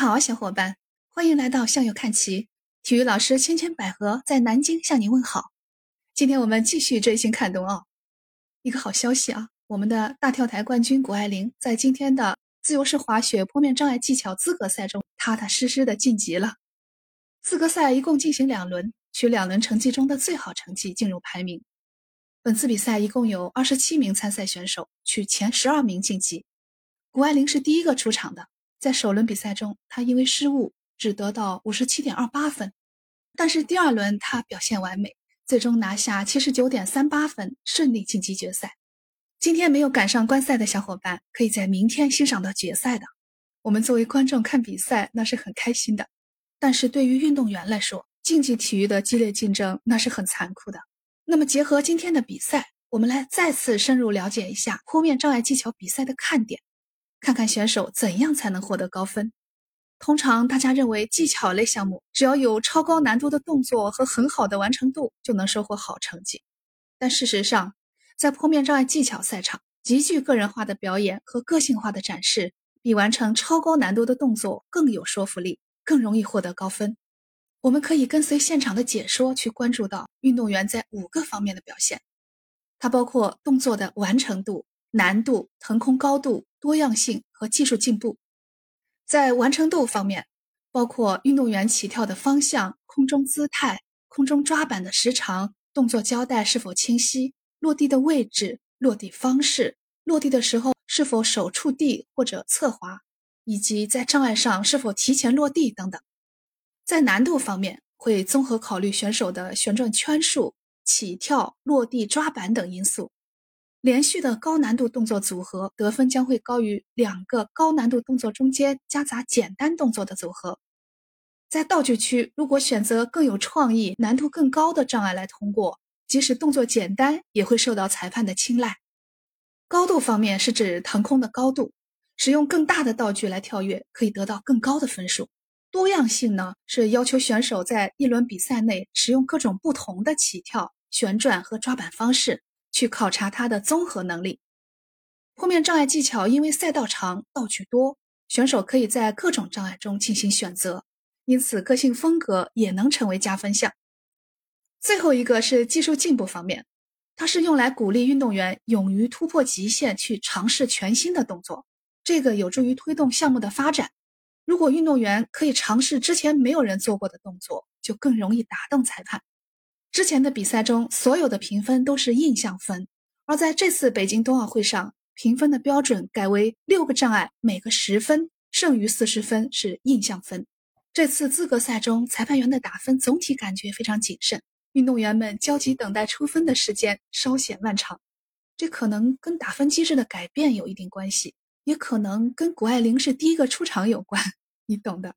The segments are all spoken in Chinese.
好，小伙伴，欢迎来到向右看齐。体育老师千千百合在南京向你问好。今天我们继续追星看冬奥。一个好消息啊，我们的大跳台冠军谷爱凌在今天的自由式滑雪坡面障碍技巧资格赛中踏踏实实的晋级了。资格赛一共进行两轮，取两轮成绩中的最好成绩进入排名。本次比赛一共有二十七名参赛选手，取前十二名晋级。谷爱凌是第一个出场的，在首轮比赛中，他因为失误只得到五十七点二八分，但是第二轮他表现完美，最终拿下七十九点三八分，顺利晋级决赛。今天没有赶上观赛的小伙伴，可以在明天欣赏到决赛的。我们作为观众看比赛，那是很开心的，但是对于运动员来说，竞技体育的激烈竞争那是很残酷的。那么，结合今天的比赛，我们来再次深入了解一下扑面障碍技巧比赛的看点，看看选手怎样才能获得高分。通常大家认为技巧类项目只要有超高难度的动作和很好的完成度就能收获好成绩，但事实上，在坡面障碍技巧赛场，极具个人化的表演和个性化的展示，比完成超高难度的动作更有说服力，更容易获得高分。我们可以跟随现场的解说去关注到运动员在五个方面的表现，它包括动作的完成度、难度、腾空高度、多样性和技术进步。在完成度方面，包括运动员起跳的方向、空中姿态、空中抓板的时长、动作交代是否清晰、落地的位置、落地方式、落地的时候是否手触地或者侧滑，以及在障碍上是否提前落地等等。在难度方面，会综合考虑选手的旋转圈数、起跳、落地、抓板等因素。连续的高难度动作组合得分将会高于两个高难度动作中间夹杂简单动作的组合。在道具区，如果选择更有创意、难度更高的障碍来通过，即使动作简单，也会受到裁判的青睐。高度方面是指腾空的高度，使用更大的道具来跳跃，可以得到更高的分数。多样性呢，是要求选手在一轮比赛内使用各种不同的起跳、旋转和抓板方式，去考察他的综合能力。坡面障碍技巧因为赛道长、道具多，选手可以在各种障碍中进行选择，因此个性风格也能成为加分项。最后一个是技术进步方面，它是用来鼓励运动员勇于突破极限，去尝试全新的动作，这个有助于推动项目的发展。如果运动员可以尝试之前没有人做过的动作，就更容易打动裁判。之前的比赛中，所有的评分都是印象分，而在这次北京冬奥会上，评分的标准改为六个障碍每个十分，剩余四十分是印象分。这次资格赛中，裁判员的打分总体感觉非常谨慎，运动员们焦急等待出分的时间稍显漫长。这可能跟打分机制的改变有一定关系。也可能跟谷爱凌是第一个出场有关，你懂的。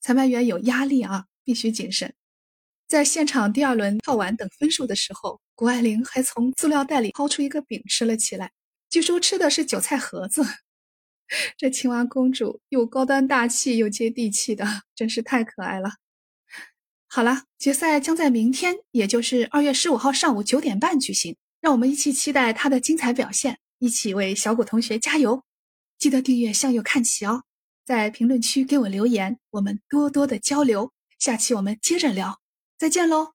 裁判员有压力啊，必须谨慎。在现场第二轮跳完等分数的时候，谷爱凌还从塑料袋里掏出一个饼吃了起来，据说吃的是韭菜盒子。这青蛙公主又高端大气又接地气的，真是太可爱了。好了，决赛将在明天，也就是二月十五号上午九点半举行，让我们一起期待她的精彩表现，一起为小谷同学加油。记得订阅向右看齐哦，在评论区给我留言，我们多多的交流。下期我们接着聊，再见喽。